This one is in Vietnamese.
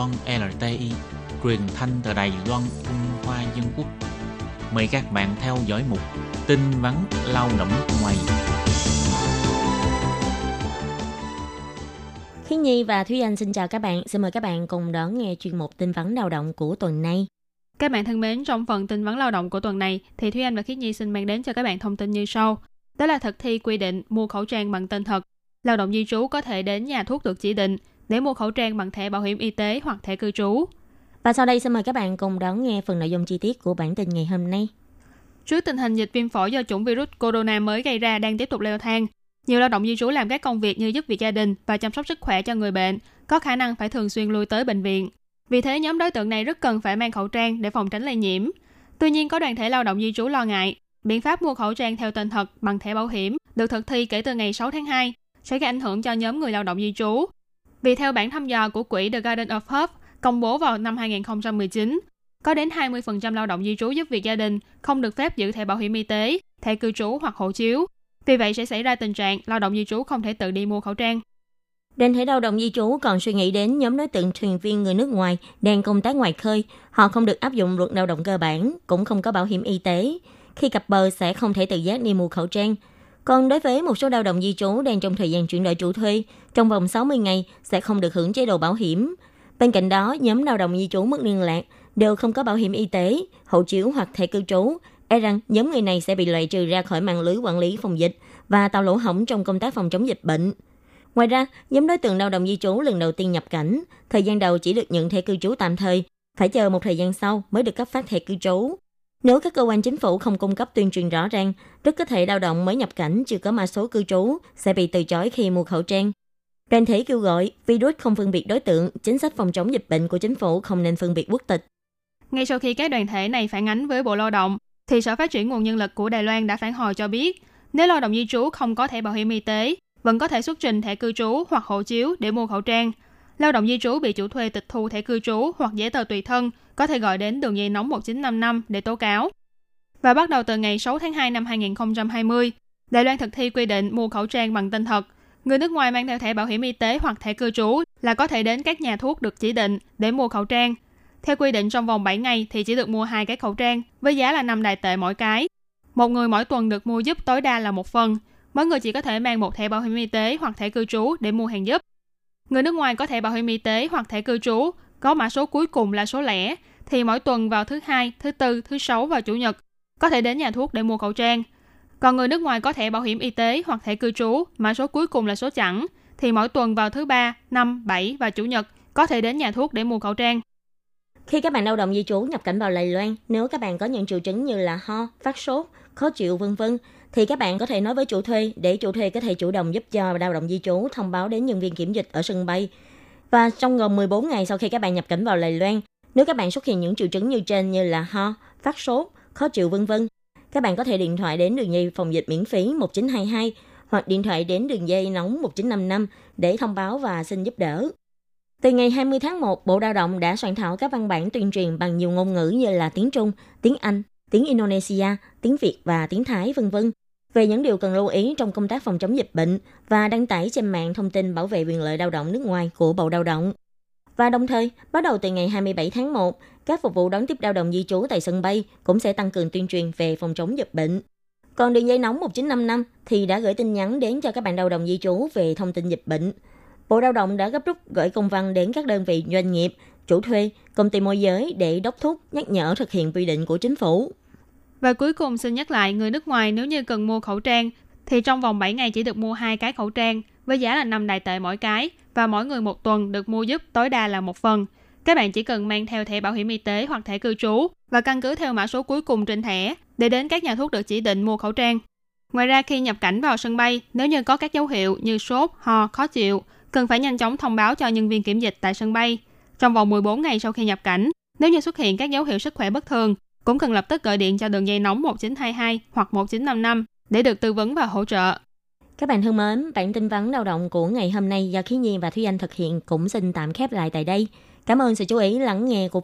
Loan LTI, truyền thanh từ Đài Loan, Trung Hoa Dân Quốc. Mời các bạn theo dõi mục tin vắn lao động ngoài. Khi Nhi và Thúy Anh xin chào các bạn. Xin mời các bạn cùng đón nghe chuyên mục tin vắn lao động của tuần này. Các bạn thân mến, trong phần tin vấn lao động của tuần này thì Thúy Anh và Khiết Nhi xin mang đến cho các bạn thông tin như sau. Đó là thực thi quy định mua khẩu trang bằng tên thật. Lao động di trú có thể đến nhà thuốc được chỉ định để mua khẩu trang bằng thẻ bảo hiểm y tế hoặc thẻ cư trú. Và sau đây xin mời các bạn cùng đón nghe phần nội dung chi tiết của bản tin ngày hôm nay. Trước tình hình dịch viêm phổi do chủng virus corona mới gây ra đang tiếp tục leo thang, nhiều lao động di trú làm các công việc như giúp việc gia đình và chăm sóc sức khỏe cho người bệnh, có khả năng phải thường xuyên lui tới bệnh viện. Vì thế, nhóm đối tượng này rất cần phải mang khẩu trang để phòng tránh lây nhiễm. Tuy nhiên, có đoàn thể lao động di trú lo ngại, biện pháp mua khẩu trang theo tên thật bằng thẻ bảo hiểm được thực thi kể từ ngày 6 tháng 2 sẽ gây ảnh hưởng cho nhóm người lao động di trú. Vì theo bản thăm dò của quỹ The Garden of Hope công bố vào năm 2019, có đến 20% lao động di trú giúp việc gia đình không được phép giữ thẻ bảo hiểm y tế, thẻ cư trú hoặc hộ chiếu. Vì vậy sẽ xảy ra tình trạng lao động di trú không thể tự đi mua khẩu trang. Đoàn thể lao động di trú còn suy nghĩ đến nhóm đối tượng thuyền viên người nước ngoài đang công tác ngoài khơi. Họ không được áp dụng luật lao động cơ bản, cũng không có bảo hiểm y tế. Khi cập bờ sẽ không thể tự giác đi mua khẩu trang. Còn đối với một số lao động di trú đang trong thời gian chuyển đổi chủ thuê, trong vòng 60 ngày sẽ không được hưởng chế độ bảo hiểm. Bên cạnh đó, nhóm lao động di trú mất liên lạc đều không có bảo hiểm y tế, hộ chiếu hoặc thẻ cư trú. E rằng nhóm người này sẽ bị loại trừ ra khỏi mạng lưới quản lý phòng dịch và tạo lỗ hổng trong công tác phòng chống dịch bệnh. Ngoài ra, nhóm đối tượng lao động di trú lần đầu tiên nhập cảnh, thời gian đầu chỉ được nhận thẻ cư trú tạm thời, phải chờ một thời gian sau mới được cấp phát thẻ cư trú. Nếu các cơ quan chính phủ không cung cấp tuyên truyền rõ ràng, rất có thể lao động mới nhập cảnh chưa có mã số cư trú sẽ bị từ chối khi mua khẩu trang. Đoàn thể kêu gọi virus không phân biệt đối tượng, chính sách phòng chống dịch bệnh của chính phủ không nên phân biệt quốc tịch. Ngay sau khi các đoàn thể này phản ánh với Bộ Lao động, thì Sở Phát triển Nguồn Nhân lực của Đài Loan đã phản hồi cho biết, nếu lao động di trú không có thẻ bảo hiểm y tế, vẫn có thể xuất trình thẻ cư trú hoặc hộ chiếu để mua khẩu trang. Lao động di trú bị chủ thuê tịch thu thẻ cư trú hoặc giấy tờ tùy thân có thể gọi đến đường dây nóng 1955 để tố cáo. Và bắt đầu từ ngày 6 tháng 2 năm 2020, Đài Loan thực thi quy định mua khẩu trang bằng tên thật. Người nước ngoài mang theo thẻ bảo hiểm y tế hoặc thẻ cư trú là có thể đến các nhà thuốc được chỉ định để mua khẩu trang. Theo quy định trong vòng 7 ngày thì chỉ được mua hai cái khẩu trang với giá là 5 đài tệ mỗi cái. Một người mỗi tuần được mua giúp tối đa là một phần, mỗi người chỉ có thể mang một thẻ bảo hiểm y tế hoặc thẻ cư trú để mua hàng giúp. Người nước ngoài có thẻ bảo hiểm y tế hoặc thẻ cư trú có mã số cuối cùng là số lẻ thì mỗi tuần vào thứ hai, thứ tư, thứ sáu và chủ nhật có thể đến nhà thuốc để mua khẩu trang. Còn người nước ngoài có thẻ bảo hiểm y tế hoặc thẻ cư trú, mã số cuối cùng là số chẵn, thì mỗi tuần vào thứ ba, năm, bảy và chủ nhật có thể đến nhà thuốc để mua khẩu trang. Khi các bạn lao động di trú nhập cảnh vào Đài Loan, nếu các bạn có những triệu chứng như là ho, phát sốt, khó chịu vân vân thì các bạn có thể nói với chủ thuê để chủ thuê có thể chủ động giúp cho lao động di trú thông báo đến nhân viên kiểm dịch ở sân bay. Và trong gần 14 ngày sau khi các bạn nhập cảnh vào Đài Loan, nếu các bạn xuất hiện những triệu chứng như trên như là ho, phát sốt, khó chịu vân vân, các bạn có thể điện thoại đến đường dây phòng dịch miễn phí 1922 hoặc điện thoại đến đường dây nóng 1955 để thông báo và xin giúp đỡ. Từ ngày 20 tháng 1, Bộ Lao động đã soạn thảo các văn bản tuyên truyền bằng nhiều ngôn ngữ như là tiếng Trung, tiếng Anh, tiếng Indonesia, tiếng Việt và tiếng Thái vân vân về những điều cần lưu ý trong công tác phòng chống dịch bệnh và đăng tải trên mạng thông tin bảo vệ quyền lợi lao động nước ngoài của Bộ Lao động. Và đồng thời, bắt đầu từ ngày 27 tháng 1, các phục vụ đón tiếp lao động di trú tại sân bay cũng sẽ tăng cường tuyên truyền về phòng chống dịch bệnh. Còn đường dây nóng 1955 thì đã gửi tin nhắn đến cho các bạn lao động di trú về thông tin dịch bệnh. Bộ Lao động đã gấp rút gửi công văn đến các đơn vị doanh nghiệp, chủ thuê, công ty môi giới để đốc thúc nhắc nhở thực hiện quy định của chính phủ. Và cuối cùng xin nhắc lại, người nước ngoài nếu như cần mua khẩu trang thì trong vòng 7 ngày chỉ được mua hai cái khẩu trang với giá là 5 đại tệ mỗi cái và mỗi người một tuần được mua giúp tối đa là một phần. Các bạn chỉ cần mang theo thẻ bảo hiểm y tế hoặc thẻ cư trú và căn cứ theo mã số cuối cùng trên thẻ để đến các nhà thuốc được chỉ định mua khẩu trang. Ngoài ra khi nhập cảnh vào sân bay, nếu như có các dấu hiệu như sốt, ho, khó chịu, cần phải nhanh chóng thông báo cho nhân viên kiểm dịch tại sân bay. Trong vòng 14 ngày sau khi nhập cảnh, nếu như xuất hiện các dấu hiệu sức khỏe bất thường, cũng cần lập tức gọi điện cho đường dây nóng 1922 hoặc 1955 để được tư vấn và hỗ trợ. Các bạn thân mến, bản tin vắn lao động của ngày hôm nay do Khí Nhi và Thúy Anh thực hiện cũng xin tạm khép lại tại đây. Cảm ơn sự chú ý lắng nghe của